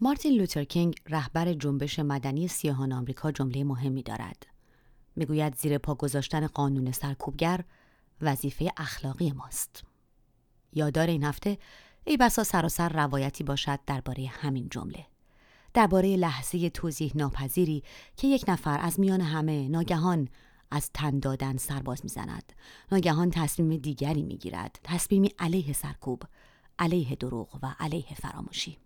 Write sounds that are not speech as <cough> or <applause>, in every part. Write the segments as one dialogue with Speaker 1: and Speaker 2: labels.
Speaker 1: مارتین لوتر کینگ رهبر جنبش مدنی سیاهان آمریکا جمله مهمی دارد. می‌گوید زیر پا گذاشتن قانون سرکوبگر وظیفه اخلاقی ماست. یاددار این هفته ای بسا سراسر روایتی باشد درباره همین جمله. درباره لحظه توضیح ناپذیری که یک نفر از میان همه ناگهان از تن دادن سرباز می‌زند. ناگهان تصمیم دیگری می‌گیرد. تصمیمی علیه سرکوب علیه دروغ و علیه فراموشی.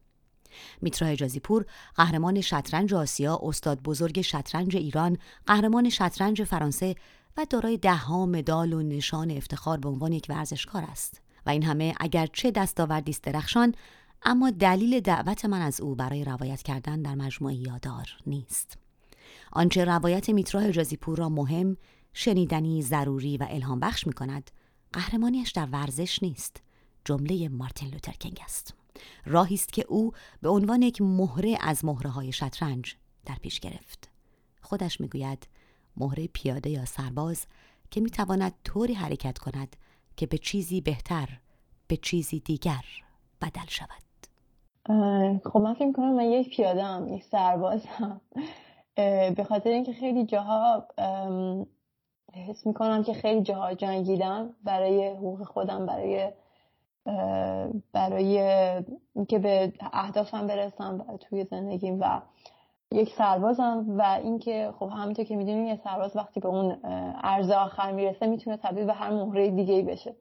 Speaker 1: میترا حجازی پور قهرمان شطرنج آسیا استاد بزرگ شطرنج ایران قهرمان شطرنج فرانسه و دارای دهها مدال و نشان افتخار به عنوان یک ورزشکار است. و این همه اگر چه دستاوردی است درخشان اما دلیل دعوت من از او برای روایت کردن در مجموعه یادار نیست. آنچه روایت میترا حجازی پور را مهم شنیدنی ضروری و الهام بخش می کند قهرمانیش در ورزش نیست. جمله مارتین لوترکینگ است. راهی است که او به عنوان یک مهره از مهره های شطرنج در پیش گرفت. خودش می‌گوید مهره پیاده یا سرباز که می‌تواند طوری حرکت کند که به چیزی بهتر به چیزی دیگر بدل شود.
Speaker 2: خب من فکر کنم من یک پیاده هم یک سرباز هم به خاطر اینکه خیلی جاها حس می‌کنم که خیلی جاها جنگیدم برای حقوق خودم برای برای اینکه به اهدافم برسم توی زندگیم و یک سربازم و اینکه خب همونطور که می‌دونیم یه سرباز وقتی به اون ارز آخر می‌رسه می‌تونه تبدیل به هر مهره دیگه بشه.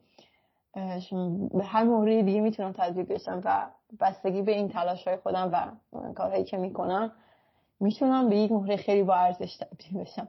Speaker 2: به هر مهره دیگه می‌تونم تبدیل بشم و بستگی به این تلاش های خودم و کارهایی که می‌کنم می‌تونم به یک مهره خیلی با ارزش تبدیل بشم.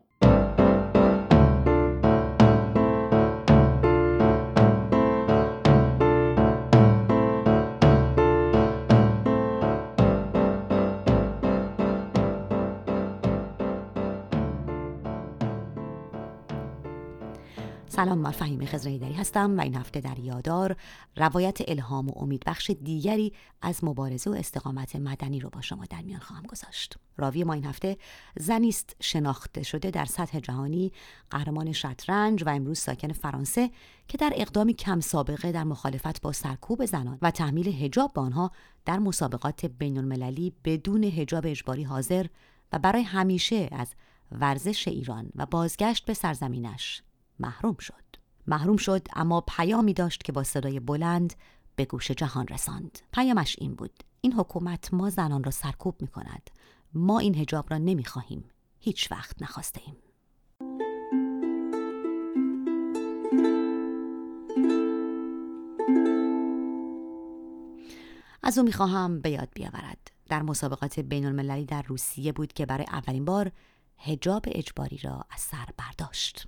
Speaker 1: سلام من فهیم خزرهیدری هستم و این هفته در یادار روایت الهام و امیدبخش دیگری از مبارزه و استقامت مدنی رو با شما در میان خواهم گذاشت. راوی ما این هفته زنیست شناخته شده در سطح جهانی قهرمان شطرنج و امروز ساکن فرانسه که در اقدامی کم سابقه در مخالفت با سرکوب زنان و تحمیل هجاب به آنها در مسابقات بین المللی بدون هجاب اجباری حاضر و برای همیشه از ورزش ایران و بازگشت به سرزمینش. محروم شد. محروم شد اما پیامی داشت که با صدای بلند به گوش جهان رساند. پیامش این بود. این حکومت ما زنان را سرکوب می کند ما این هجاب را نمی خواهیم هیچ وقت نخواسته ایم. از او می‌خواهم به یاد بیاورد. در مسابقات بین المللی در روسیه بود که برای اولین بار هجاب اجباری را از سر برداشت.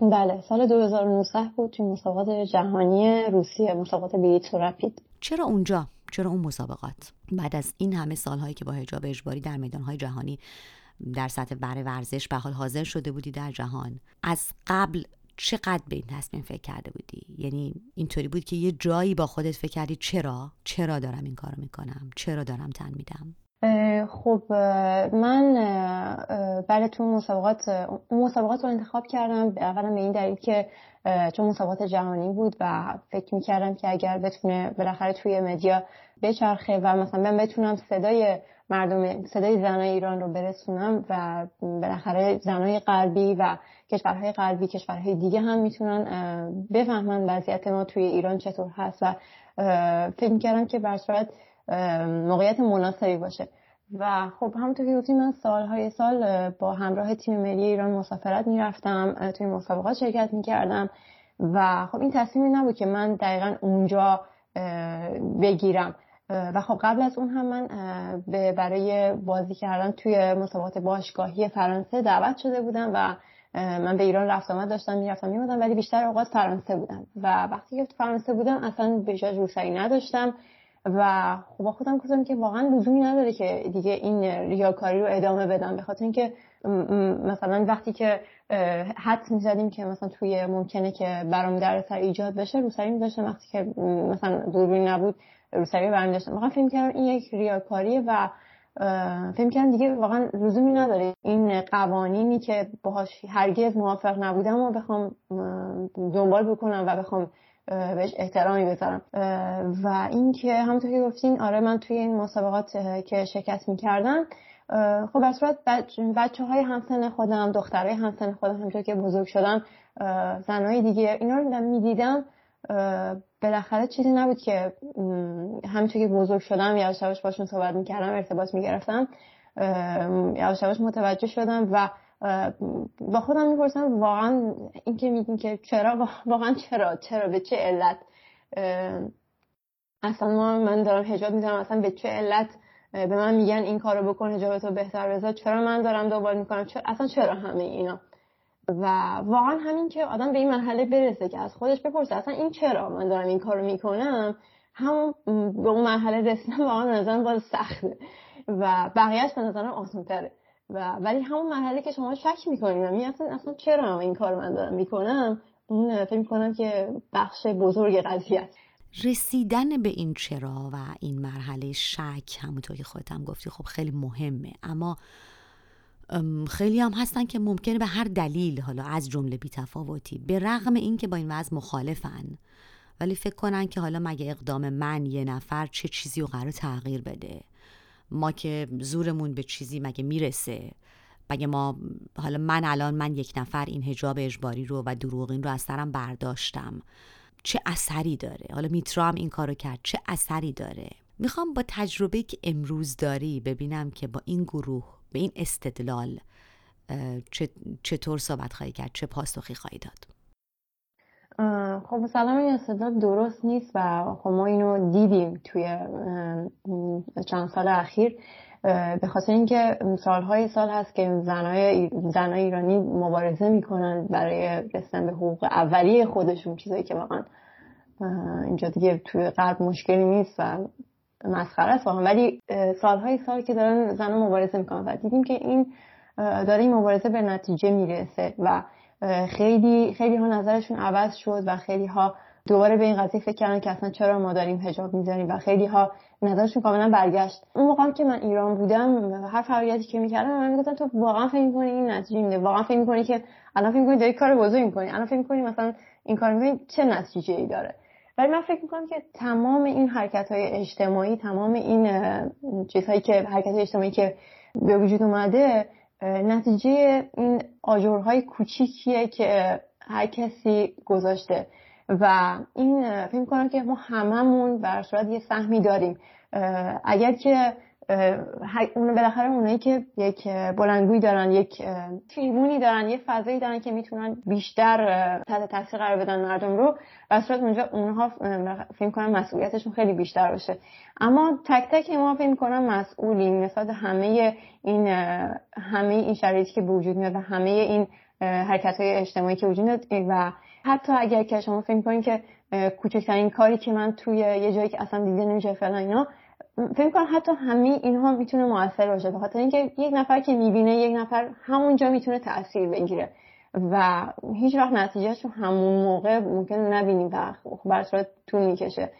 Speaker 2: بله سال 2019 بود توی مسابقات جهانی روسیه مسابقات بیت رپید.
Speaker 1: چرا اونجا؟ چرا اون مسابقات؟ بعد از این همه سالهایی که با حجاب اجباری در میدانهای جهانی در سطح برای ورزش به حال حاضر شده بودی در جهان از قبل چقدر به این تصمیم فکر کرده بودی؟ یعنی اینطوری بود که یه جایی با خودت فکر کردی چرا؟ چرا دارم این کارو می‌کنم؟ چرا دارم تن میدم؟
Speaker 2: خب من برای تو مسابقات اون مسابقات رو انتخاب کردم. اولا به این دلیل که چون مسابقات جهانی بود و فکر می‌کردم که اگر بتونه بالاخره توی مدیا بچرخه و مثلا من بتونم صدای مردم صدای زنای ایران رو برسونم و بالاخره زنای غربی و کشورهای غربی کشورهای دیگه هم می‌تونن بفهمن وضعیت ما توی ایران چطور هست و فکر می‌کردم که بر موقعیت مناسبی باشه. و خب همونطور که گفتیم من سالهای سال با همراه تیم ملی ایران مسافرت می‌رفتم توی مسابقات شرکت می‌کردم و خب این تصمیمی نبود که من دقیقا اونجا بگیرم. و خب قبل از اون هم من برای بازی کردن توی مسابقات باشگاهی فرانسه دعوت شده بودم و من به ایران رفت آمد داشتم می‌رفتم میمدم ولی بیشتر اوقات فرانسه بودم. و وقتی که فرانسه بودم اصلا به جاش روسری نداشتم. و خب با خودم گفتم که واقعا لزومی نداره که دیگه این ریاکاری رو ادامه بدم به خاطر اینکه مثلا وقتی که حد می‌زدیم که مثلا توی ممکنه که برام در سر ایجاد بشه روسری میذاشتم. وقتی که مثلا دوربین نبود روسری برمی داشتم واقعا فکر کردم این یک ریاکاریه و فکر کردم دیگه واقعا لزومی نداره. این قوانینی که باهاش هرگز موافق نبودم و بخوام دنبال بکنم و بخوام بهش احترامی بذارم. و اینکه همونطور که گفتین آره من توی این مسابقات که شرکت می‌کردم خب به صورت بچه های همسن خودم دخترهای همسن خودم همونطور که بزرگ شدم زنهای دیگه اینا رو می‌دیدم. بالاخره چیزی نبود که همینطور که بزرگ شدم یواش یواش باشون صحبت می‌کردم ارتباط می‌گرفتم یواش یواش متوجه شدم و با خودم می‌پرسم واقعا این که میگین که چرا واقعا چرا چرا به چه علت؟ اصلا ما من دارم حجاب می‌زنم اصلا به چه علت به من میگن این کارو بکن حجابتو بهتر بذار؟ چرا من دارم دوبار می‌کنم؟ چرا اصلا چرا همه اینا؟ و واقعا همین که آدم به این مرحله برسه که از خودش بپرسه اصلا این چرا من دارم این کارو می‌کنم؟ هم به اون مرحله رسیدن واقعا نظرم باز سخته. و بقیهش به نظرم آسان تره و ولی همون مرحله که شما شک می‌کنید و اصلا اصلا چرا این کار من دارم می‌کنم اون فکر می‌کنم که بخش بزرگ قضیه
Speaker 1: رسیدن به این چرا و این مرحله شک همونطور که خودت گفتی خب خیلی مهمه. اما خیلی هم هستن که ممکنه به هر دلیل حالا از جمله بیتفاوتی به رغم اینکه با این وضع مخالفن. ولی فکر کنن که حالا مگه اقدام من یه نفر چه چیزی رو قرار تغییر بده. ما که زورمون به چیزی مگه می‌رسه؟ مگه ما حالا من الان من یک نفر این هجاب اجباری رو و دروغین رو از سرم برداشتم. چه اثری داره؟ حالا میترا هم این کارو کرد. چه اثری داره؟ می‌خوام با تجربه که امروز داری ببینم که با این گروه به این استدلال چطور صحبت خواهی کرد؟ چه پاسخی خواهی داد؟
Speaker 2: خب مثلا این استدلال درست نیست و خب ما اینو دیدیم توی چند سال اخیر به خاطر اینکه سالهای سال هست که زنای, زنای ایرانی مبارزه می‌کنن برای رسیدن به حقوق اولیه خودشون چیزایی که واقعا اینجا دیگه توی قلب مشکلی نیست و مسخره است ولی سالهای سال که دارن زنها مبارزه می‌کنن و دیدیم که این داره این مبارزه به نتیجه می‌رسه و خیلی خیلی ها نظرشون عوض شد و خیلی ها دوباره به این قضیه فکر کردن که اصلا چرا ما داریم حجاب می‌زنیم و خیلی ها نظرشون کاملا برگشت. اون موقع که من ایران بودم هر فعالیتی که می‌کردم من می‌گفتم تو واقعا فکر می‌کنی این نتیجه میده واقعا فکر می‌کنی که الان فکر می‌کنی داری کار بزرگ می‌کنی؟ الان فکر می‌کنی مثلا این کار می‌کنی؟ چه نتیجه ای داره؟ ولی من فکر می‌کنم که تمام این حرکت های اجتماعی تمام این چیزهایی که حرکت اجتماعی که به وجود اومده نتیجه این آجرهای کوچیکیه که هر کسی گذاشته. و این فکر کنم که ما هممون بر صورت یه سهمی داریم. اگر که اون بالاخره اونایی که یک بلندگویی دارن یک تریبونی دارن یه فضایی دارن که می‌تونن بیشتر تحت تاثیر قرار بدن مردم رو و صورت اونجا اونها فکر کنم مسئولیتشون خیلی بیشتر باشه. اما تک تک ما فکر کنم مسئولیم نسبت همه این همه این شرایطی که وجود میاد و همه این حرکت های اجتماعی که وجود میاد. و حتی اگر که شما فکر کنید که کوچکترین کاری که من توی یه جایی که اصلا دیده نمیشه فعلا اینا فکر کنم حتی همه اینها می‌تونه موثر باشه به اینکه یک نفر که می‌بینه یک نفر همونجا می‌تونه تاثیر بگیره. و هیچ وقت نتیجهش رو همون موقع ممکن نبینیم و خب طول می‌کشه.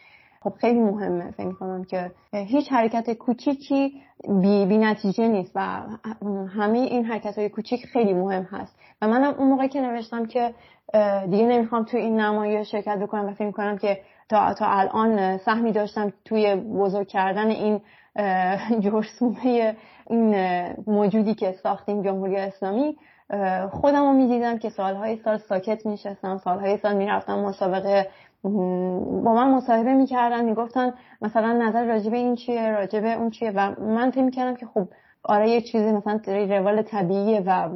Speaker 2: خب خیلی مهمه فکر کنم که هیچ حرکت کوچیکی بی, بی نتیجه نیست و همه این حرکت های کوچیک خیلی مهم هست. و منم اون موقع که نوشتم که دیگه نمی‌خوام توی این نمایش شرکت بکنم و فکر کنم که تا, تا الان سهمی داشتم توی بزرگ کردن این جرسومه این موجودی که ساختیم جمهوری اسلامی خودم رو می‌دیدم که سالهای سال ساکت میشستم سالهای سال می‌رفتم مسابقه با من مصاحبه می‌کردن می‌گفتن مثلا نظر راجبه این چیه راجبه اون چیه و من فکر می‌کردم که خب آره یه چیزی مثلا روال طبیعیه و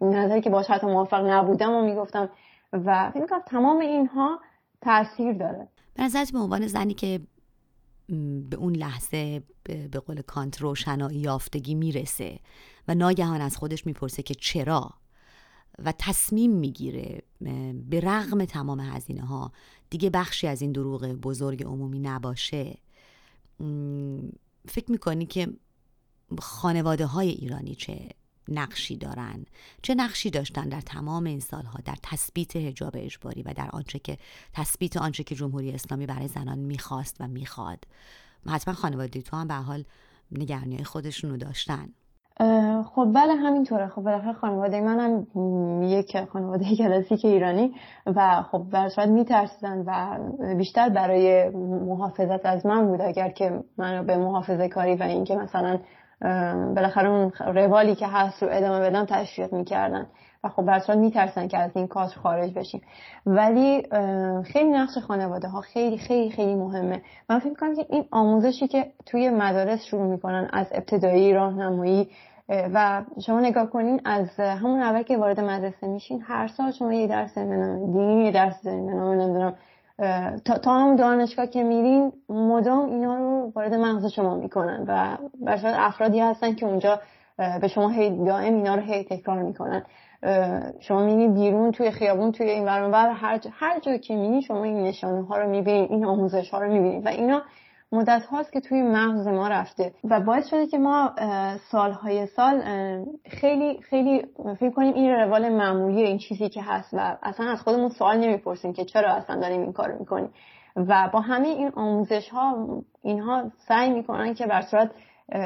Speaker 2: نظری که باش حتی موافق نبودم و می‌گفتم و فکر می‌کنم تمام اینها تاثیر داره.
Speaker 1: به نظرت به عنوان زنی که به اون لحظه به قول کانت روشنایی یافتگی می‌رسه و ناگهان از خودش می‌پرسه که چرا و تصمیم می‌گیره به رغم تمام هزینه ها دیگه بخشی از این دروغ بزرگ عمومی نباشه. فکر می‌کنی که خانواده های ایرانی چه؟ نقشی دارن. چه نقشی داشتن در تمام این سالها؟ در تثبیت حجاب اجباری و در آنچه که تثبیت آنچه که جمهوری اسلامی برای زنان می‌خواست و می‌خواد. حتما خانواده تو هم به حال نگرانی خودشونو داشتن.
Speaker 2: خب بله همینطوره. خب بالاخره خانواده منم یک خانواده کلاسیک ایرانی و خب برشاد میترسیدن و بیشتر برای محافظت از من بود. اگر که منو به محافظه کاری و اینکه مثلا بالاخره اون روالی که هست رو ادامه بدم تشویق می‌کردن. و خب برصورت میترسن که از این کاش خارج بشیم. ولی خیلی نقش خانواده ها خیلی خیلی خیلی مهمه. من فکر کنم که این آموزشی که توی مدارس شروع می‌کنن از ابتدایی راهنمایی و شما نگاه کنین از همون اول که وارد مدرسه میشین هر سال شما یه درس دینی یه درس نمی‌دونم تا, تا هم دانشگاه که میرین مدام اینا رو وارد مغز شما می‌کنن و برشاد افرادی هستن که اونجا به شما هی دائم اینا رو هی تکرار می‌کنن. شما می‌بینی بیرون توی خیابون توی این ور هر جا هر جا که می‌بینی شما این نشانه ها رو می‌بینید این آموزش ها رو می‌بینید و اینا مدت هاست که توی مغز ما رفته و باعث شده که ما سالهای سال خیلی خیلی فکر کنیم این روال معمولی این چیزی که هست و اصلا از خودمون سوال نمی‌پرسیم که چرا اصلا داریم این کار می‌کنیم. و با همه این آموزش ها اینها سعی می‌کنن که بر صورت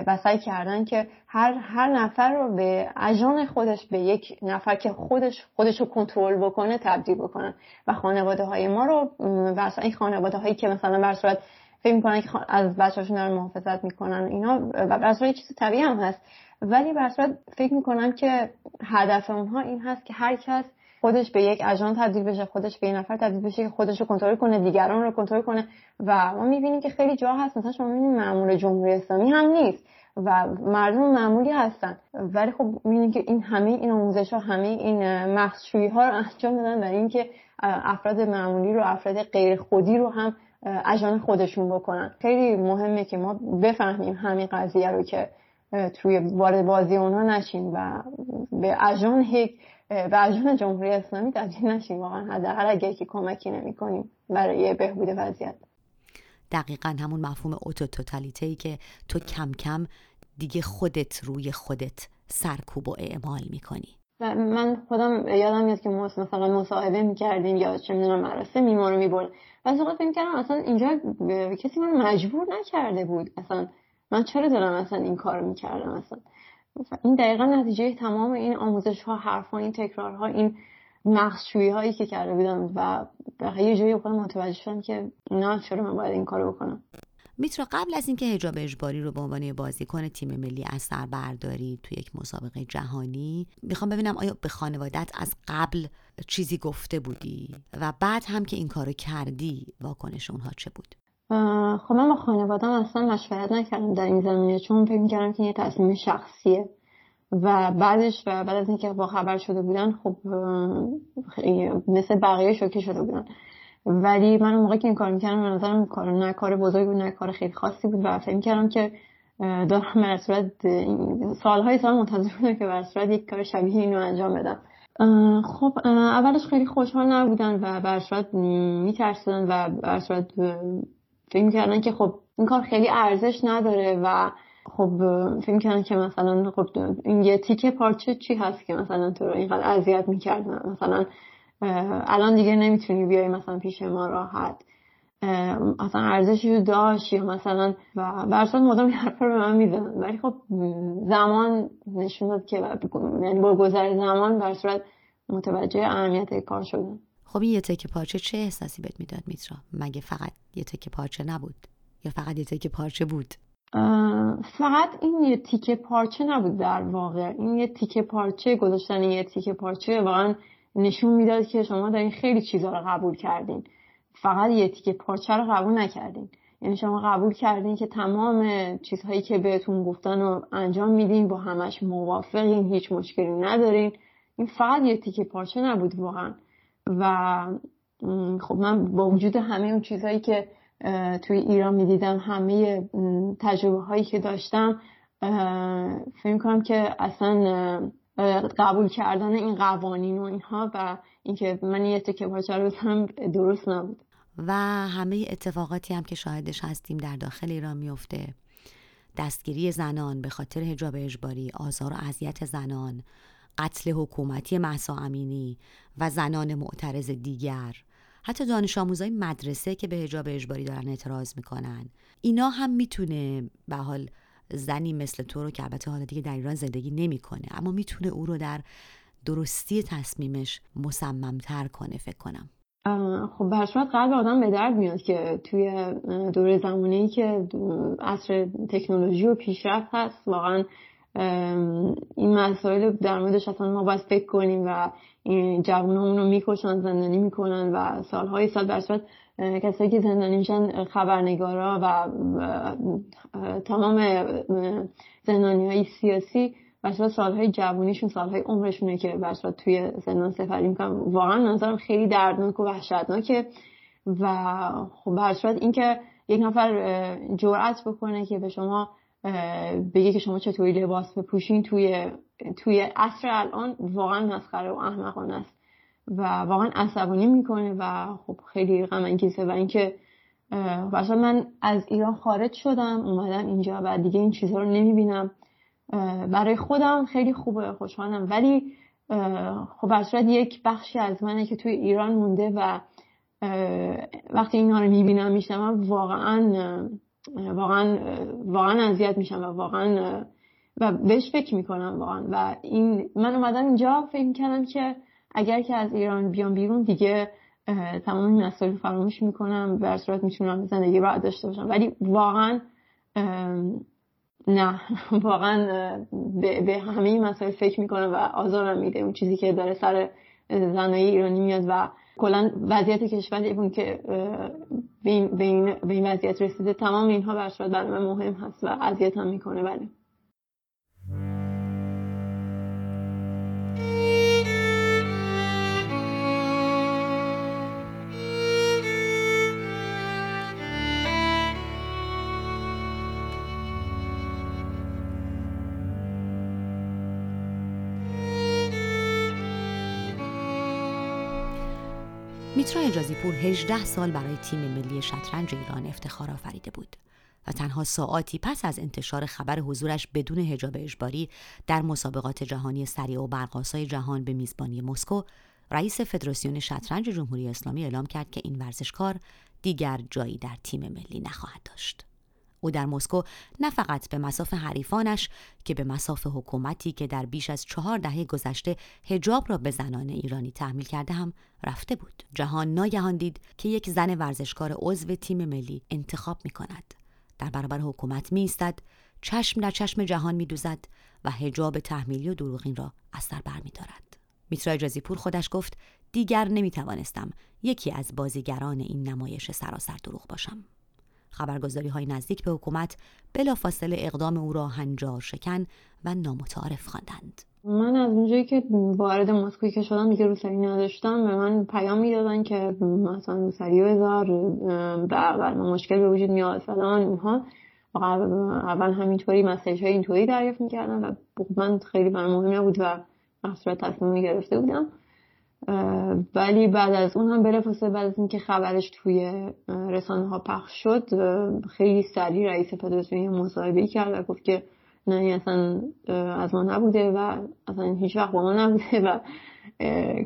Speaker 2: و سعی کردن که هر هر نفر رو به اجان خودش به یک نفر که خودش خودش رو کنترل بکنه تبدیل بکنن. و خانواده های ما رو و این خانواده هایی که مثلا بر صورت فکر می‌کنن که از بچه‌هاشون دارن محافظت می‌کنن اینا و بر صورت چیز طبیعی هم هست. ولی بر فکر می‌کنن که هدف اونها این هست که هر کس خودش به یک اجان تبدیل بشه خودش به یک نفر تبدیل بشه که خودش رو کنترل کنه دیگران رو کنترل کنه. و ما می‌بینیم که خیلی جا هست. مثلا شما می‌بینید مامور جمهوری اسلامی هم نیست و مردم معمولی هستن. ولی خب می‌بینیم که این همه این آموزش ها همه این مخشویی ها رو انجام دادن برای اینکه افراد معمولی رو افراد غیر خودی رو هم اجان خودشون بکنن. خیلی مهمه که ما بفهمیم همین قضیه رو که توی وارد بازی اونها نشیم و به اجان هیک به اجان جمهوری اسلامی تبدیل نشیم. واقعا حداقل اگر که کمکی نمی کنیم برای بهبود وضعیت.
Speaker 1: دقیقا همون مفهوم اوتو توتالیته ای که تو کم کم دیگه خودت روی خودت سرکوب و اعمال می‌کنی.
Speaker 2: من خودم یادم میاد که مثلا مصاحبه می‌کردیم یا چه می‌دونم مراسم میما رو می‌برد و از فکر کردم اصلا اینجا کسی من مجبور نکرده بود. اصلا من چرا دارم اصلا این کار می‌کردم اصلا؟ این دقیقا نتیجه تمام این آموزش ها حرف این تکرار ها این مخشویی هایی که کرده بودم و یه جایی خودم متوجه شدم که نه چرا من باید این کارو بکنم؟
Speaker 1: میترا قبل از اینکه حجاب اجباری رو به عنوان بازیکن تیم ملی از سر برداری توی یک مسابقه جهانی می‌خوام ببینم آیا به خانوادت از قبل چیزی گفته بودی و بعد هم که این کارو کردی واکنش اونها چه بود؟
Speaker 2: خب من با خانوادم اصلا مشورت نکردم در این زمینه چون فکر می‌کردم که یه تصمیم شخصیه. و بعدش و بعد از اینکه با خبر شده بودن خب مثل بقیه شوکه شده بودن. ولی من اون موقع که این کار می‌کردم به نظرم کار نه کار بزرگ بود نه کار خیلی خاصی بود و فکر می‌کردم که دارم به صورت سالهای سال منتظر بودم که به صورت یک کار شبیه اینو انجام بدم. خب اولش خیلی خوشحال نبودن و به صورت میترسیدن و به صورت فکر می‌کردن که خب این کار خیلی ارزش نداره و خب فکر می‌کردن که مثلا خب این یه تیکه پارچه چی هست که مثلا تو رو اینقدر اذیت می‌کردن؟ مثلا الان دیگه نمی‌تونی بیای مثلا پیش ما راحت. اصلا ارزشی رو داشت یا مثلا و برسان مدام این حرفا رو به من می‌زنن ولی خب زمان نشون داد که یعنی با گذر زمان بر صورت متوجه اهمیت کار شدن.
Speaker 1: خب این یه تکه پارچه چه احساسی بهت می‌داد میترا؟ مگه فقط یه تکه پارچه نبود؟ یا فقط یه تکه پارچه بود؟
Speaker 2: فقط این یه تیکه پارچه نبود در واقع. این یه تیکه پارچه گذاشتن یه تیکه پارچه واقعا نشون می‌داد که شما دارین خیلی چیزا رو قبول کردین. فقط یه تیکه پارچه رو قبول نکردین. یعنی شما قبول کردین که تمام چیزهایی که بهتون گفتن رو انجام میدین با همش موافقین هیچ مشکلی ندارین. این فقط یه تیکه پارچه نبود واقعا. و خب من با وجود همه اون چیزهایی که توی ایران می‌دیدم همه تجربه هایی که داشتم فکر کنم که اصلا قبول کردن این قوانین و اینها و اینکه من یه تکه پارچه رو هم درست نبود.
Speaker 1: و همه اتفاقاتی هم که شاهدش هستیم در داخل ایران میفته. دستگیری زنان به خاطر حجاب اجباری آزار و اذیت زنان قتل حکومتی محسا امینی و زنان معترض دیگر. حتی دانش آموزای مدرسه که به حجاب اجباری دارن اعتراض می‌کنن. اینا هم می‌تونه به حال زنی مثل تو رو که البته حالا دیگه در ایران زندگی نمی‌کنه اما می‌تونه او رو در درستی تصمیمش مصممتر کنه فکر کنم.
Speaker 2: خب برشمت قلب آدم به درد میاد که توی دوره زمانی که عصر تکنولوژی و پیشرفت هست واقعا این مسائل در موردش اصلا ما باید فکر کنیم و این جوانامون رو می‌کشن زندانی می‌کنن و سالهای سال برشمت کسایی که زندانی میشن خبرنگارا و تمام زندانی های سیاسی بچه سالهای جوانیشون سالهای عمرشونه که بچه توی زندان سفری می‌کنن. واقعا نظرم خیلی دردناک و وحشتناکه و خب بچه این که یک نفر جرأت بکنه که به شما بگه که شما چطوری لباس بپوشین توی توی عصر الان واقعا مسخره و احمقانه است. و واقعا عصبانی می‌کنه و خب خیلی غم انگیزه و اینکه مثلا من از ایران خارج شدم اومدم اینجا و دیگه این چیزها رو نمی‌بینم. برای خودم خیلی خوبه خوشحالم. ولی خب صورت یک بخشی از منه که توی ایران مونده و وقتی اینا رو می‌بینم میشنم واقعا واقعا واقعا اذیت میشم و واقعا و بهش فکر می‌کنم واقعا. و این من اومدم اینجا فکر کردم که اگر که از ایران بیام بیرون دیگه تمام این مسائل فراموش می‌کنم و صورت می‌تونم زندگی راحت داشته باشم. ولی واقعا نه <laughs> واقعا به, همه این مسائل فکر می‌کنم و آزارم میده. اون چیزی که داره سر زنای ایرانی میاد و کلا وضعیت کشور اون که به این, به این, وضعیت رسیده. تمام اینها برای من مهم هست و اذیت هم می‌کنه. بله.
Speaker 1: میترا اجازی پور 18 سال برای تیم ملی شطرنج ایران افتخار آفریده بود و تنها ساعاتی پس از انتشار خبر حضورش بدون هجاب اجباری در مسابقات جهانی سریع و برقاسای جهان به میزبانی مسکو رئیس فدراسیون شطرنج جمهوری اسلامی اعلام کرد که این ورزشکار دیگر جایی در تیم ملی نخواهد داشت. او در مسکو نه فقط به مساف حریفانش که به مساف حکومتی که در بیش از چهار دهه گذشته هجاب را به زنان ایرانی تحمیل کرده هم رفته بود جهان ناگهان دید که یک زن ورزشکار عضو تیم ملی انتخاب می کند در برابر حکومت می ایستد چشم در چشم جهان می دوزد و هجاب تحمیلی و دروغین را از سر بر می دارد. میترا اجازی پور خودش گفت دیگر نمی توانستم یکی از بازیگران این نمایش سراسر دروغ باشم. خبرگزاری های نزدیک به حکومت بلافاصله اقدام او را هنجار شکن و نامتعارف خواندند.
Speaker 2: من از اونجایی که وارد مسکوی که شدم دیگه روسری نداشتم به من پیام می‌دادن که مثلا روسری بذار بر مشکل به وجود میاد فلان اونها اول همینطوری مسیج های اینطوری دریافت می‌کردم و من خیلی برای مهم نبود و صورت تصمیم گرفته بودم ولی بعد از اون هم بلافاصله بعد از اینکه خبرش توی رسانه ها پخش شد خیلی سریع رئیس فدراسیون مصاحبه کرد و گفت که نه اصلا از ما نبوده و اصلا هیچ وقت با ما نبوده و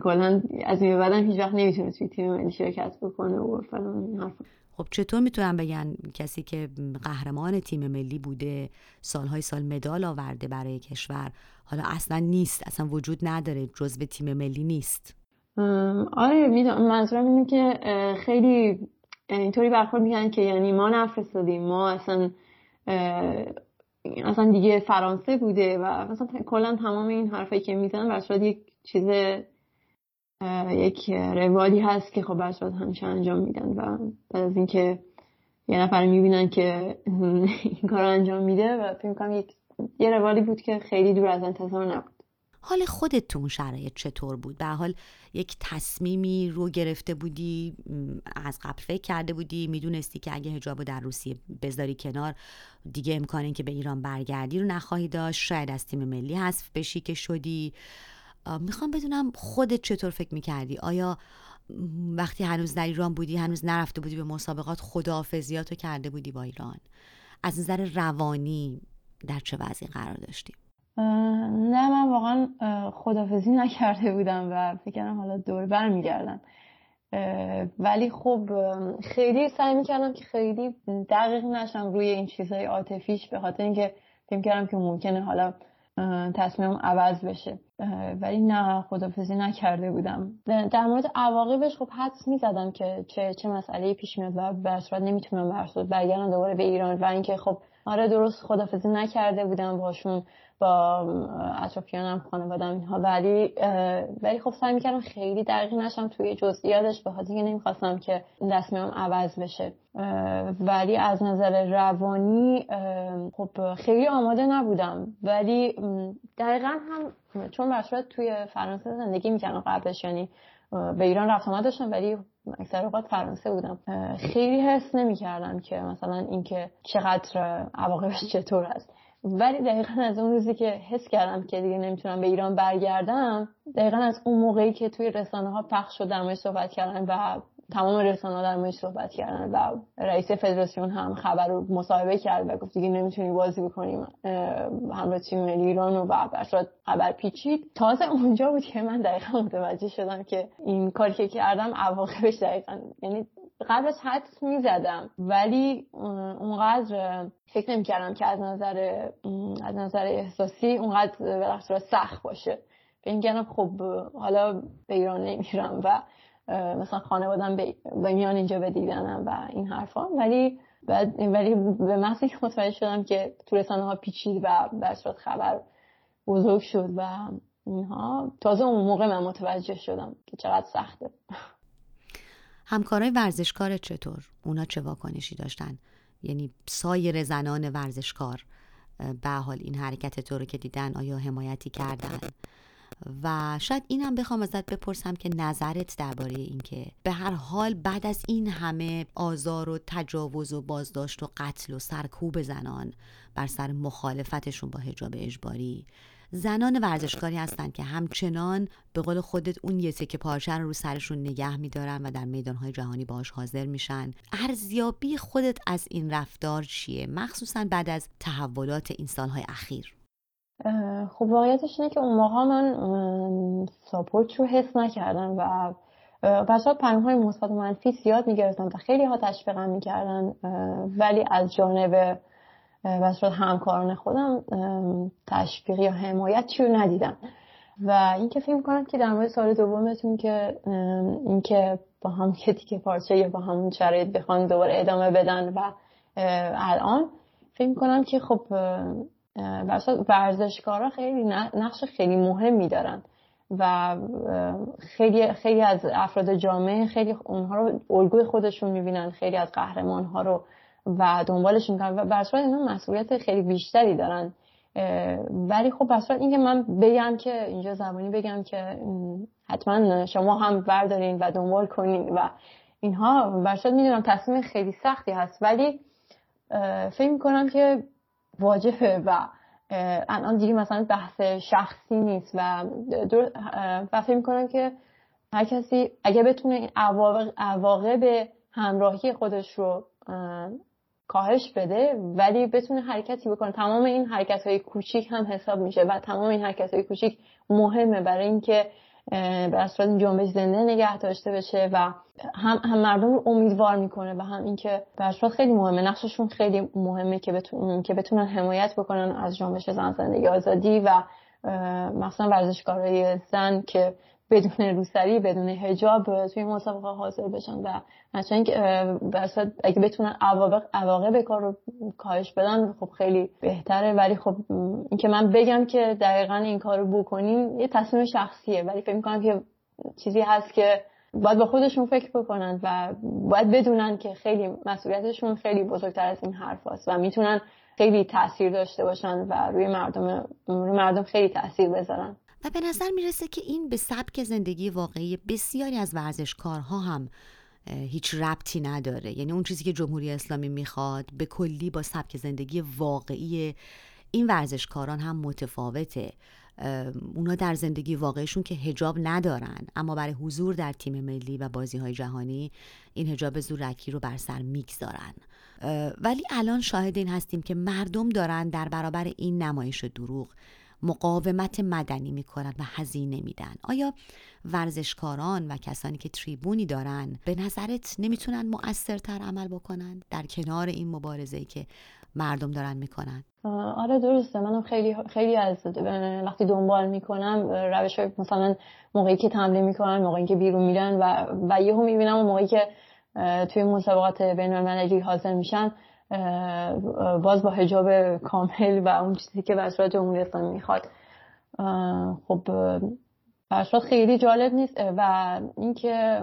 Speaker 2: کلا از این بعدم هیچ وقت نمی‌تونه توی تیم ملی شرکت بکنه و فلان
Speaker 1: خب چطور می‌تونم بگن کسی که قهرمان تیم ملی بوده سالهای سال مدال آورده برای کشور حالا اصلا نیست اصلا وجود نداره جزو تیم ملی نیست؟
Speaker 2: آره می‌دونم منظورم اینه که خیلی اینطوری برخورد می‌کنن که یعنی ما نفرستادیم ما اصلا اصلا دیگه فرانسه بوده و مثلا کلا تمام این حرفایی که می‌زنن برشاد یک چیز یک روالی هست که خب برشاد همیشه انجام میدن و بعد از اینکه یه نفر می‌بینن که <laughs> این کار انجام میده و فکر کنم یک یه روالی بود که خیلی دور از انتظار نبود.
Speaker 1: حال خودت تو اون شرایط چطور بود؟ به حال یک تصمیمی رو گرفته بودی از قبل فکر کرده بودی می‌دونستی که اگه هجاب در روسیه بذاری کنار دیگه امکان که به ایران برگردی رو نخواهی داشت. شاید از تیم ملی حذف بشی که شدی. می‌خوام بدونم خودت چطور فکر می‌کردی؟ آیا وقتی هنوز در ایران بودی هنوز نرفته بودی به مسابقات خداحافظیاتو کرده بودی با ایران؟ از نظر روانی در چه وضعی قرار داشتیم
Speaker 2: نه من واقعا خدافزی نکرده بودم و فکرم حالا دور برمیگردم ولی خب خیلی سعی می‌کردم که خیلی دقیق نشم روی این چیزهای عاطفیش به خاطر اینکه فکر کردم که ممکنه حالا تصمیمم عوض بشه. ولی نه خدافزی نکرده بودم. در مورد عواقبش خب حدس می‌زدم که چه چه مسئله پیش میاد و به نمی‌تونم برگردم دوباره به ایران و اینکه خب آره درست خدافزی نکرده بودم باشون. با اطرافیانم خانوادم اینها. ولی ولی خب سعی می‌کردم خیلی دقیق نشم توی جزئیاتش به خاطر نمی‌خواستم که دستمیام عوض بشه. ولی از نظر روانی خب خیلی آماده نبودم. ولی دقیقا هم چون برصورت توی فرانسه زندگی می‌کردم قبلش یعنی به ایران رفت آمد داشتم ولی اکثر اوقات فرانسه بودم. خیلی حس نمی‌کردم که مثلا اینکه چقدر عواقبش چطور است. ولی دقیقا از اون روزی که حس کردم که دیگه نمی‌تونم به ایران برگردم دقیقا از اون موقعی که توی رسانه ها پخش شد در صحبت کردن و تمام رسانه در موردش صحبت کردن و رئیس فدراسیون هم خبر رو مصاحبه کرد و گفت دیگه نمی‌تونی بازی بکنیم همراه تیم ملی ایران و بعد خبر پیچید. تازه اونجا بود که من دقیقا متوجه شدم که این کاری که کردم عواقبش دقیقا یعنی قبلش حدس می‌زدم ولی اونقدر فکر نمی‌کردم که از نظر از نظر احساسی اونقدر به سخت باشه. به خب حالا به ایران نمیرم و مثلا خانوادم به میان اینجا به دیدنم و این حرفا. ولی ولی به محضی که متوجه شدم که تو رسانه ها پیچید و به خبر بزرگ شد و اینها تازه اون موقع من متوجه شدم که چقدر سخته.
Speaker 1: همکارای ورزشکار چطور؟ اونا چه واکنشی داشتن؟ یعنی سایر زنان ورزشکار به حال این حرکت تو رو که دیدن آیا حمایتی کردن؟ و شاید اینم بخوام ازت بپرسم که نظرت درباره این که به هر حال بعد از این همه آزار و تجاوز و بازداشت و قتل و سرکوب زنان بر سر مخالفتشون با حجاب اجباری زنان ورزشکاری هستند که همچنان به قول خودت اون یه که پارچه رو سرشون نگه میدارن و در میدانهای جهانی باهاش حاضر میشن. ارزیابی خودت از این رفتار چیه؟ مخصوصا بعد از تحولات این سالهای اخیر.
Speaker 2: خب واقعیتش اینه که اون موقع من ساپورت رو حس نکردم و بچه ها های مثبت منفی زیاد می‌گرفتن و خیلی ها تشویقم می‌کردن ولی از جانب بچه همکاران خودم تشویق یا حمایتی رو ندیدم. و این که فکر می‌کنم که در مورد سال دومتون که اینکه با هم که پارچه یا با همون شرایط بخوان دوباره ادامه بدن و الان فکر می‌کنم که خب ورزشکارا خیلی نقش خیلی مهمی دارن. و خیلی خیلی از افراد جامعه خیلی اونها رو الگوی خودشون می‌بینن خیلی از قهرمان ها رو و دنبالش می‌کنن و بر اینا مسئولیت خیلی بیشتری دارن. ولی خب بر اینکه من بگم که اینجا زبانی بگم که حتما شما هم بردارین و دنبال کنین و اینها. بر می‌دونم تصمیم خیلی سختی هست. ولی فکر می‌کنم که واجبه و الان دیگه مثلا بحث شخصی نیست و و فکر می‌کنم که هر کسی اگه بتونه این عواقب همراهی خودش رو کاهش بده ولی بتونه حرکتی بکنه. تمام این حرکت های کوچیک هم حساب میشه و تمام این حرکت های کوچیک مهمه برای اینکه به اصلا جنبش زنده نگه داشته بشه و هم, هم مردم رو امیدوار می‌کنه و هم اینکه به خیلی مهمه نقششون خیلی مهمه که بتونن که بتونن حمایت بکنن از جنبش زن زندگی آزادی و مثلا ورزشکارای زن که بدون روسری بدون هجاب توی مسابقه حاضر بشن و مثلا اگه بتونن عواقب عواقب کار رو کاهش بدن خب خیلی بهتره. ولی خب اینکه من بگم که دقیقا این کار رو بکنیم یه تصمیم شخصیه. ولی فکر می‌کنم که چیزی هست که باید با خودشون فکر بکنن و باید بدونن که خیلی مسئولیتشون خیلی بزرگتر از این حرف هست و می‌تونن خیلی تاثیر داشته باشن و روی مردم روی مردم خیلی تاثیر بذارن.
Speaker 1: و به نظر می‌رسه که این به سبک زندگی واقعی بسیاری از ورزشکارها هم هیچ ربطی نداره. یعنی اون چیزی که جمهوری اسلامی می‌خواد به کلی با سبک زندگی واقعی این ورزشکاران هم متفاوته. اونا در زندگی واقعیشون که هجاب ندارن اما برای حضور در تیم ملی و بازی های جهانی این هجاب زورکی رو بر سر می‌گذارن. ولی الان شاهد این هستیم که مردم دارن در برابر این نمایش دروغ مقاومت مدنی می‌کنن و هزینه میدن. آیا ورزشکاران و کسانی که تریبونی دارن به نظرت نمی‌تونن مؤثرتر عمل بکنن در کنار این مبارزه که مردم دارن می‌کنن؟
Speaker 2: آره درسته. منم خیلی خیلی از وقتی دنبال می‌کنم روش مثلا موقعی که تمرین می‌کنن موقعی که بیرون میرن و و یهو می‌بینم اون موقعی که توی مسابقات بین المللی حاضر میشن باز با حجاب کامل و اون چیزی که بر جمهوری اسلامی می‌خواد. خب برشاد خیلی جالب نیست و اینکه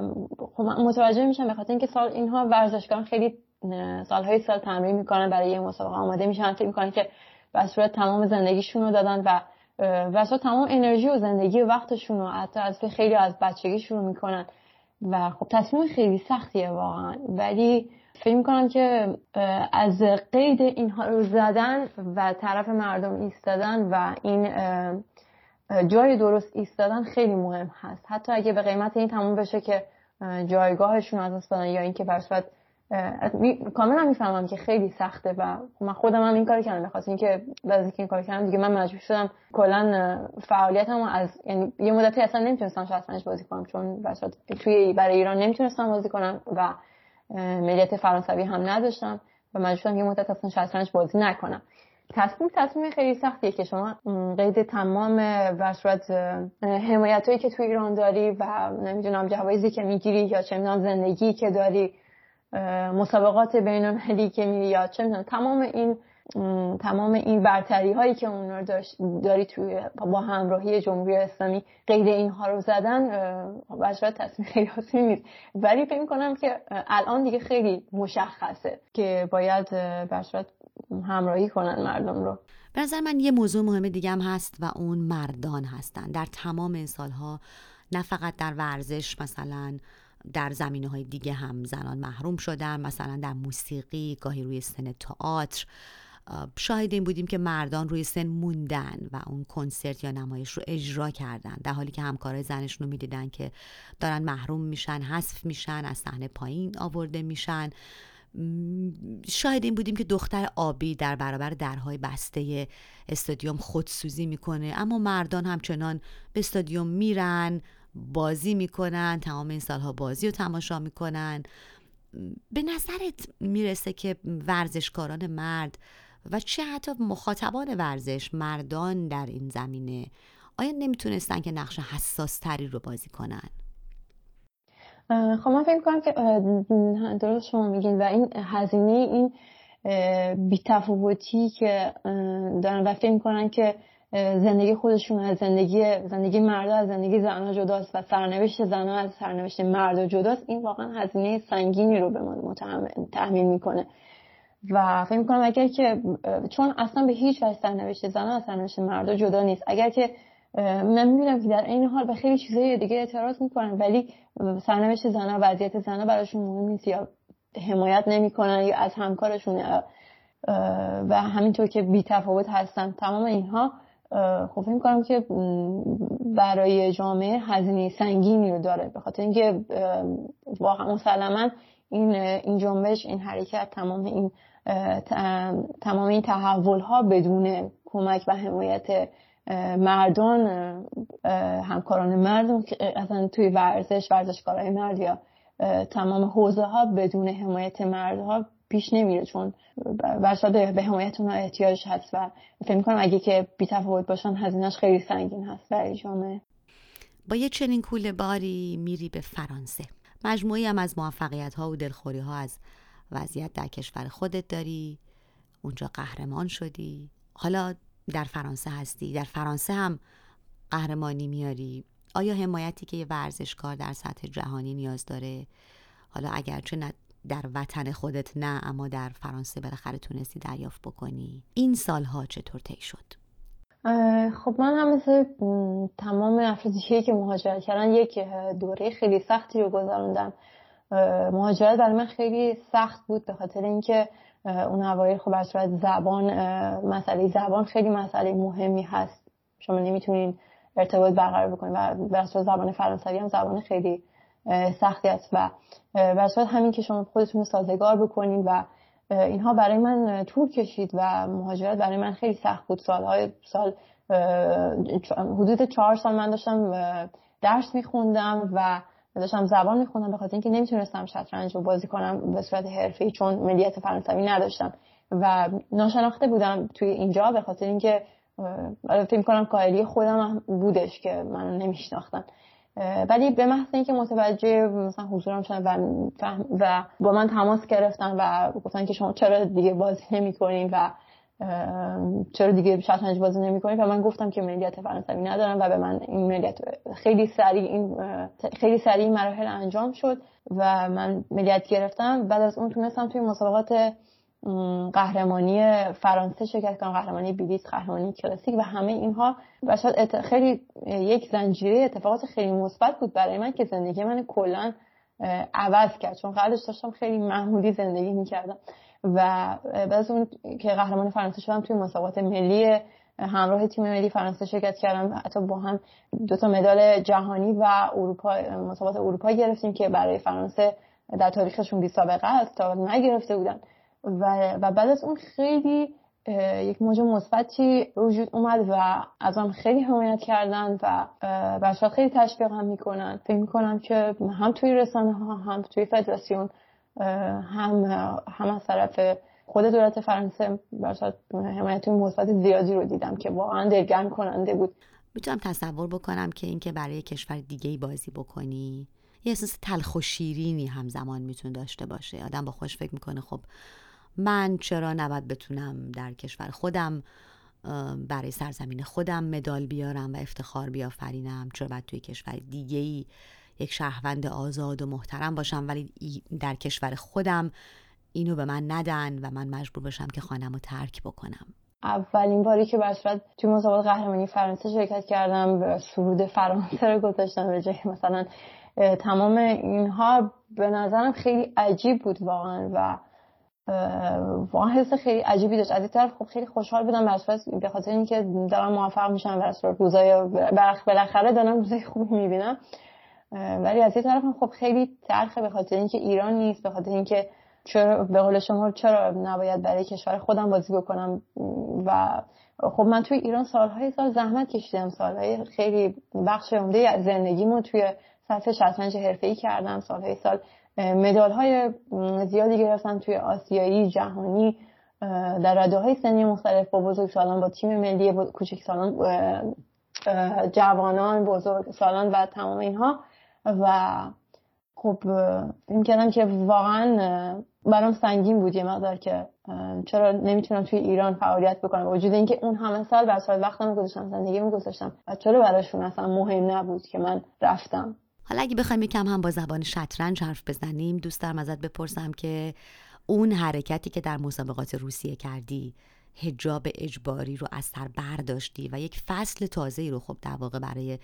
Speaker 2: خب متوجه میشم به اینکه سال اینها ورزشکاران خیلی سالهای سال تمرین می‌کنن برای یه مسابقه آماده میشن. فکر می‌کنن که به تمام زندگیشون رو دادن و به تمام انرژی و زندگی و وقتشون رو حتی از خیلی از بچگی شروع می‌کنن. و خب تصمیم خیلی سختیه واقعا. ولی فکر می‌کنم که از قید اینها رو زدن و طرف مردم ایستادن و این جای درست ایستادن خیلی مهم هست. حتی اگه به قیمت این تموم بشه که جایگاهشون از دست بدن یا اینکه بر کاملا می‌فهمم که خیلی سخته و من خودم هم این کار کردم. بخاطر اینکه بعد این کار کردم دیگه من مجبور شدم کلا فعالیتمو از یعنی یه مدتی اصلا نمی‌تونستم شطرنج بازی کنم چون توی برای ایران نمی‌تونستم بازی کنم و ملیت فرانسوی هم نداشتم و مجبور شدم یه مدت اصلا شطرنج بازی نکنم. تصمیم تصمیم خیلی سختیه که شما قید تمام و صورت حمایت هایی که توی ایران داری و نمی‌دونم جوایزی که می‌گیری یا چه زندگی که داری مسابقات بین المللی که میری یا چه می‌دونم تمام این تمام این برتری هایی که اون رو داری توی با همراهی جمهوری اسلامی قید اینها رو زدن بشرت تصمیم خیلی نیست. ولی فکر کنم که الان دیگه خیلی مشخصه که باید بشرت همراهی کنن مردم رو.
Speaker 1: به نظر من یه موضوع مهم دیگه هم هست و اون مردان هستن. در تمام این سالها نه فقط در ورزش مثلا در زمینه های دیگه هم زنان محروم شدن مثلا در موسیقی گاهی روی سن تئاتر. شاهد این بودیم که مردان روی سن موندن و اون کنسرت یا نمایش رو اجرا کردن در حالی که همکارای زنشون رو می‌دیدن که دارن محروم میشن حذف میشن از صحنه پایین آورده میشن. شاهد این بودیم که دختر آبی در برابر درهای بسته استادیوم خودسوزی می‌کنه اما مردان همچنان به استادیوم میرن بازی می‌کنن تمام این سالها بازی رو تماشا می‌کنن. به نظرت می‌رسه که ورزشکاران مرد و چه حتی مخاطبان ورزش مردان در این زمینه آیا نمی‌تونستن که نقش حساس تری رو بازی کنن؟
Speaker 2: خب من فکر کنم که درست شما میگین و این هزینه این بیتفاوتی که دارن و فکر می‌کنن که زندگی خودشون از زندگی زندگی مردا از زندگی زنها جداست و سرنوشت زنها از سرنوشت مردا جداست این واقعا هزینه سنگینی رو به ما تحمیل می‌کنه. و فکر می‌کنم اگر که چون اصلا به هیچ وجه سرنوشت زنها از سرنوشت مردا جدا نیست. اگر که من می‌بینم که در این حال به خیلی چیزای دیگه اعتراض می‌کنن ولی سرنوشت زنها وضعیت زنها براشون مهم نیست یا حمایت نمی‌کنن یا از همکارشون و همینطور که بی تفاوت هستن. تمام اینها خب فکر کنم که برای جامعه هزینه سنگینی رو داره. به خاطر اینکه واقعا مسلما این این جنبش این حرکت تمام این تمام این تحول ها بدون کمک و حمایت مردان همکاران مردم اصلا توی ورزش ورزشکارای مرد یا تمام حوزه ها بدون حمایت مردها پیش نمیره چون برشاد به حمایت اونها احتیاج هست و فکر می‌کنم اگه که بیتفاوت باشن هزینهش خیلی سنگین هست برای جامعه
Speaker 1: با یه چنین کوله باری میری به فرانسه. مجموعی هم از موفقیت ها و دلخوری ها از وضعیت در کشور خودت داری اونجا قهرمان شدی. حالا در فرانسه هستی. در فرانسه هم قهرمانی میاری. آیا حمایتی که یه ورزشکار در سطح جهانی نیاز داره؟ حالا اگرچه در وطن خودت نه اما در فرانسه بالاخره تونستی دریافت بکنی. این سالها چطور طی شد؟
Speaker 2: خب من هم مثل تمام افرادی که مهاجرت کردن یک دوره خیلی سختی رو گذراندم مهاجرت برای من خیلی سخت بود به خاطر اینکه اون اوایل خب از زبان مسئله زبان خیلی مسئله مهمی هست. شما نمی‌تونین ارتباط برقرار بکنید و به زبان فرانسوی هم زبان خیلی سختی است و برصورت همین که شما خودتون سازگار بکنید و اینها برای من طول کشید و مهاجرت برای من خیلی سخت بود. سالهای سال حدود چهار سال من داشتم درس میخوندم و داشتم زبان میخوندم به خاطر اینکه نمی‌تونستم شطرنج رو بازی کنم به صورت حرفی چون ملیت فرانسوی نداشتم. و ناشناخته بودم توی اینجا به خاطر اینکه فکر کنم کاهلی خودم بودش که من نمیشناختم ولی به محض اینکه متوجه مثلا حضورم شدن و, و با من تماس گرفتن و گفتن که شما چرا دیگه بازی نمی‌کنین و چرا دیگه شطرنج بازی نمی‌کنین و من گفتم که ملیت فرانسوی ندارم و به من این ملیت خیلی سریع این خیلی سریع مراحل انجام شد و من ملیت گرفتم. بعد از اون تونستم توی مسابقات قهرمانی فرانسه شرکت کنم قهرمانی بیلیت قهرمانی کلاسیک و همه اینها. و شاید خیلی یک زنجیره اتفاقات خیلی مثبت بود برای من که زندگی من کلا عوض کرد. چون قبلش داشتم خیلی معمولی زندگی می‌کردم. و بعد اون که قهرمان فرانسه شدم توی مسابقات ملی همراه تیم ملی فرانسه شرکت کردم حتی با هم دو تا مدال جهانی و اروپا مسابقات اروپا گرفتیم که برای فرانسه در تاریخشون بی سابقه است تا نگرفته بودن. و, و بعد از اون خیلی یک موج مثبتی وجود اومد و از هم خیلی حمایت کردن و بچه خیلی تشویق هم می‌کنن. فکر می‌کنم که هم توی رسانه ها هم توی فدراسیون هم هم از طرف خود دولت فرانسه برشاد حمایت مثبت زیادی رو دیدم که واقعا دلگرم کننده بود.
Speaker 1: می‌تونم تصور بکنم که اینکه برای کشور دیگه بازی بکنی یه احساس تلخ و شیرینی همزمان می‌تونه داشته باشه. آدم با خوش فکر می‌کنه خب من چرا نباید بتونم در کشور خودم برای سرزمین خودم مدال بیارم و افتخار بیافرینم؟ چرا باید توی کشور دیگه ای یک شهروند آزاد و محترم باشم ولی در کشور خودم اینو به من ندن و من مجبور باشم که خانم رو ترک بکنم.
Speaker 2: اولین باری که برصورت توی مسابقات قهرمانی فرانسه شرکت کردم به سرود فرانسه رو گذاشتم به جای مثلا تمام اینها به نظرم خیلی عجیب بود واقعا و واقعا حس خیلی عجیبی داشت. از این طرف خب خیلی خوشحال بودم به خاطر اینکه دارم موفق میشم و روزای بالاخره دارم روزای خوبی می‌بینم. ولی از این طرف خب خیلی ترخه به خاطر اینکه ایران نیست به خاطر اینکه چرا به قول شما چرا نباید برای کشور خودم بازی بکنم؟ و خب من توی ایران سالهای سال زحمت کشیدم. سالهای خیلی بخش عمده از زندگیمو توی سطح شطرنج حرفه‌ای کردم. سالهای سال مدال های زیادی گرفتم توی آسیایی جهانی در رده های سنی مختلف با بزرگ سالان با تیم ملی کوچک سالان جوانان بزرگ سالان و تمام اینها. و خب این کردم که واقعا برام سنگین بود یه مقدار که چرا نمی‌تونم توی ایران فعالیت بکنم. وجود اینکه اون همه سال بر سال وقتم گذاشتم زندگیمو گذاشتم و چرا براشون اصلا مهم نبود که من رفتم؟
Speaker 1: حالا اگه بخوایم یکم هم با زبان شطرنج حرف بزنیم دوست دارم ازت بپرسم که اون حرکتی که در مسابقات روسیه کردی هجاب اجباری رو از سر برداشتی و یک فصل تازه رو خب در واقع برای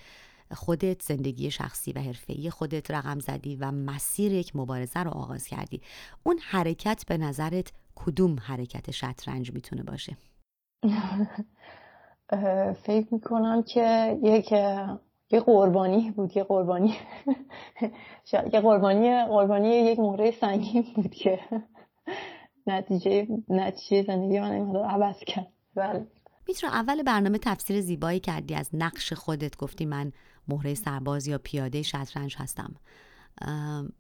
Speaker 1: خودت زندگی شخصی و حرفه‌ای خودت رقم زدی و مسیر یک مبارزه رو آغاز کردی. اون حرکت به نظرت کدوم حرکت شطرنج می‌تونه باشه؟ <laughs>
Speaker 2: فکر می‌کنم که یک یه قربانی بود یه قربانی. <laughs> یه قربانی قربانی یک مهره سنگین بود که <laughs> نتیجه نتیجه زندگی من این عوض کرد. بله.
Speaker 1: میترا اول برنامه تفسیر زیبایی کردی از نقش خودت گفتی من مهره سرباز یا پیاده شطرنج هستم.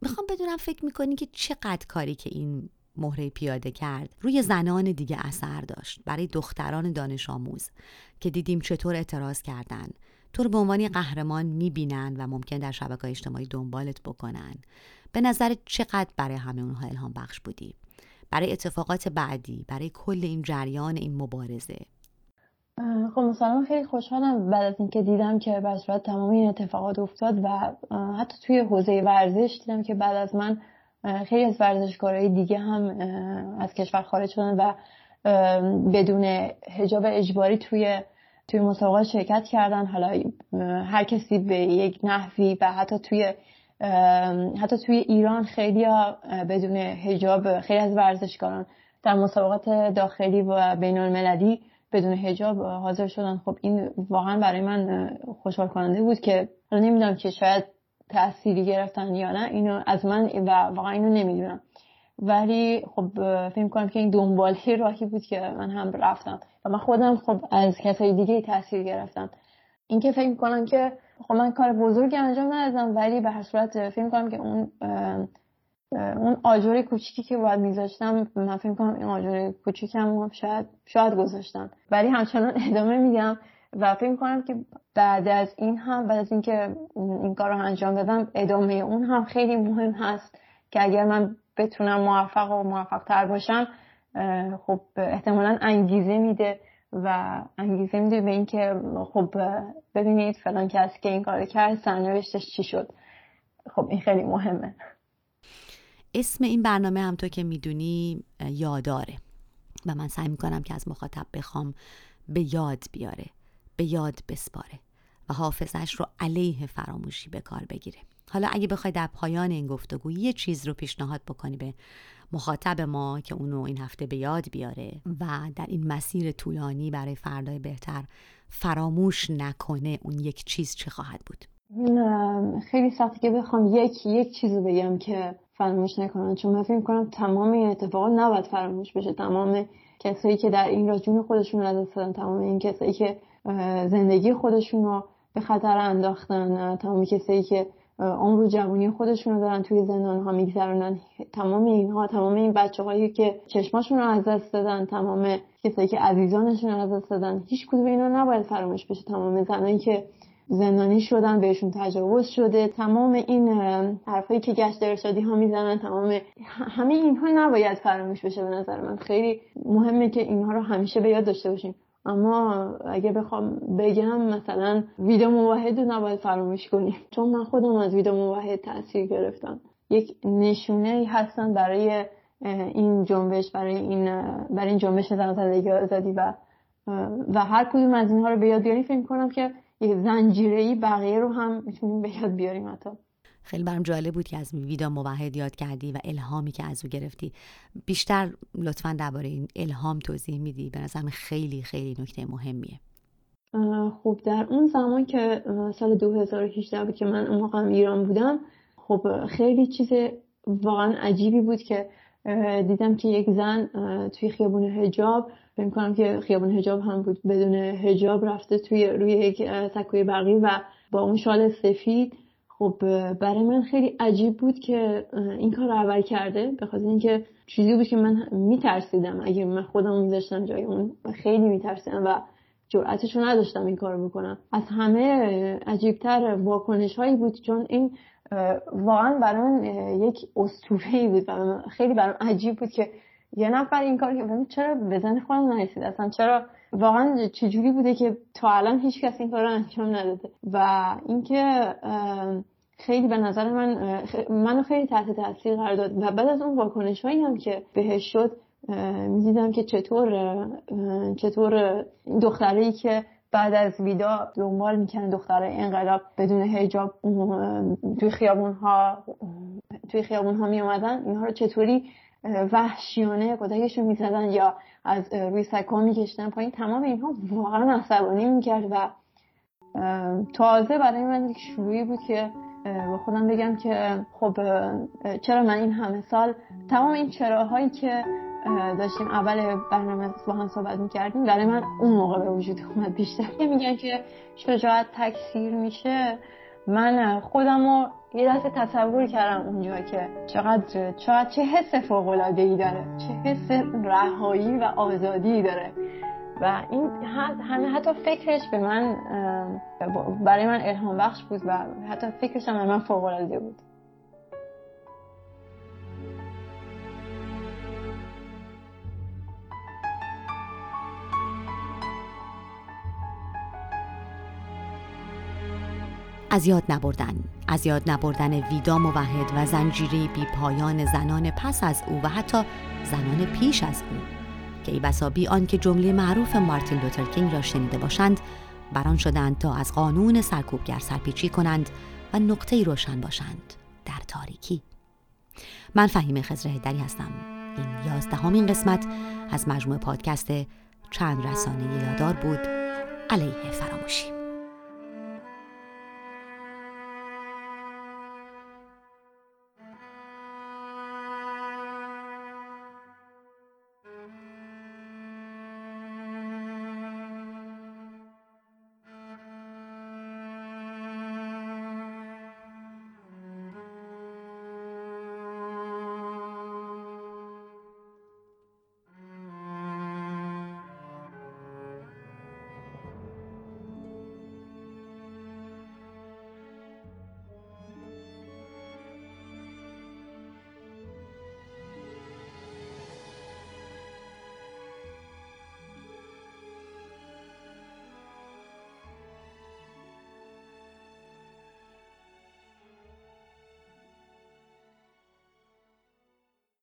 Speaker 1: می‌خوام بدونم فکر می‌کنی که چقدر کاری که این مهره پیاده کرد روی زنان دیگه اثر داشت؟ برای دختران دانش آموز که دیدیم چطور اعتراض کردن. تو رو به عنوان قهرمان می‌بینن و ممکن در شبکه اجتماعی دنبالت بکنن. به نظر چقدر برای همه اونها الهام بخش بودی؟ برای اتفاقات بعدی؟ برای کل این جریان این مبارزه؟
Speaker 2: خب مثلا خیلی خوشحالم بعد از اینکه دیدم که به تمام این اتفاقات افتاد و حتی توی حوزه ورزش دیدم که بعد از من خیلی از ورزشکارهای دیگه هم از کشور خارج شدن و بدون حجاب اجباری توی توی مسابقات شرکت کردن. حالا هر کسی به یک نحوی و حتی توی حتی توی ایران خیلی بدون هجاب خیلی از ورزشکاران در مسابقات داخلی و بین المللی بدون هجاب حاضر شدن. خب این واقعا برای من خوشحال کننده بود که نمی‌دونم که شاید تأثیری گرفتن یا نه. اینو از من و واقعا اینو نمی‌دونم. ولی خب فکر کنم که این دنبالی راهی بود که من هم رفتم. و من خودم خب از کسای دیگه تاثیر گرفتم. اینکه فکر کنم که خب من کار بزرگی انجام ندادم ولی به هر صورت فکر کنم که اون اون آجر کوچیکی که باید میذاشتم من فکر کنم این آجر کوچیکم شاید شاید گذاشتم. ولی همچنان <laughs> ادامه میدم و فکر کنم که بعد از این هم بعد از اینکه این کار رو انجام دادم ادامه اون هم خیلی مهم هست که اگر من بتونم موفق و موفق تر باشم خب احتمالا انگیزه میده و انگیزه میده به اینکه خب ببینید فلان کسی که این کار کرد سرنوشتش چی شد. خب این خیلی مهمه.
Speaker 1: اسم این برنامه هم تو که می‌دونی یاداره. و من سعی می‌کنم که از مخاطب بخوام به یاد بیاره به یاد بسپاره و حافظش رو علیه فراموشی به کار بگیره. حالا اگه بخوای در پایان این گفتگو یه چیز رو پیشنهاد بکنی به مخاطب ما که اونو این هفته به یاد بیاره و در این مسیر طولانی برای فردای بهتر فراموش نکنه اون یک چیز چه خواهد بود.
Speaker 2: خیلی سخته که بخوام یک یک چیز رو بگم که فراموش نکنن چون من فکر کنم تمام این اتفاقات نباید فراموش بشه. تمام کسایی که در این را جون خودشون از دادن تمام این کسایی که زندگی خودشون رو به خطر انداختن تمام کسایی که عمر جوانی خودشون رو دارن توی زندان ها میگذرونن. تمام اینها تمام این بچه هایی که چشماشون رو از دست دادن تمام کسایی که عزیزانشون رو از دست دادن هیچ کدوم اینا نباید فراموش بشه. تمام زنایی که زندانی شدن بهشون تجاوز شده. تمام این حرفایی که گشت ارشادی ها می‌زنن تمام همه اینها نباید فراموش بشه به نظر من. خیلی مهمه که اینها رو همیشه به یاد داشته باشیم. اما اگه بخوام بگم مثلا ویدیو موحد رو نباید فراموش کنیم. چون من خودم از ویدیو موحد تاثیر گرفتم. یک نشونه هستن برای این جنبش برای این برای این جنبش زن آزادی و و هر کدوم از اینها رو به یاد بیاریم. فکر کنم که زنجیره ای بقیه رو هم می‌تونیم به یاد بیاریم حتی.
Speaker 1: خیلی برام جالب بود که از ویدا موحد یاد کردی و الهامی که از او گرفتی. بیشتر لطفا درباره این الهام توضیح میدی؟ به نظرم خیلی خیلی نکته مهمیه.
Speaker 2: خب در اون زمان که سال 2018 بود که من اون موقع ایران بودم خب خیلی چیز واقعا عجیبی بود که دیدم که یک زن توی خیابون هجاب فکر کنم که خیابون هجاب هم بود بدون هجاب رفته توی روی یک سکوی برقی و با اون شال سفید. خب برای من خیلی عجیب بود که این کار رو اول کرده. به خاطر اینکه چیزی بود که من میترسیدم. اگه من خودم میذاشتم جای اون خیلی میترسیدم و جرأتش رو نداشتم این کار بکنم. از همه عجیبتر واکنش هایی بود چون این واقعا برای من یک اسطوره بود و خیلی برام عجیب بود که یه نفر این کار که چرا بزن خودم نرسید؟ اصلا چرا؟ واقعا چجوری بوده که تا الان هیچ کس این کار انجام نداده؟ و اینکه خیلی به نظر من منو خیلی تحت تاثیر قرار داد. و بعد از اون واکنش هایی هم که بهش شد می‌دیدم که چطور چطور دختری که بعد از ویدا دنبال می‌کنن دختره انقلاب بدون هجاب توی خیابون ها توی خیابون ها می اومدن اینها رو چطوری وحشیانه کتکشون می‌زدن یا از روی سکا میکشتن پایین. تمام اینها واقعا عصبانی می‌کرد و تازه برای من یک شروعی بود که با خودم بگم که خب چرا من این همه سال تمام این چراهایی که داشتیم اول برنامه با هم صحبت می‌کردیم برای من اون موقع به وجود اومد. بیشتر میگن که شجاعت تکثیر میشه. من خودم رو یه دست تصور کردم اونجا که چقدر چقدر چه حس فوق العاده ای داره چه حس رهایی و آزادی داره. و این همه حتی فکرش به من برای من الهام بخش بود و حتی فکرش هم من فوق العاده بود.
Speaker 1: از یاد نبردن. از یاد نبردن ویدا موحد و زنجیره بی پایان زنان پس از او و حتی زنان پیش از او. که ای بسا بی که جمله معروف مارتین لوتر را شنیده باشند بران شدند تا از قانون سرکوبگر سرپیچی کنند و نقطه روشن باشند در تاریکی. من فهیم خزر هدری هستم. این یازدهمین قسمت از مجموع پادکست چند رسانه یادار بود. علیه فراموشی.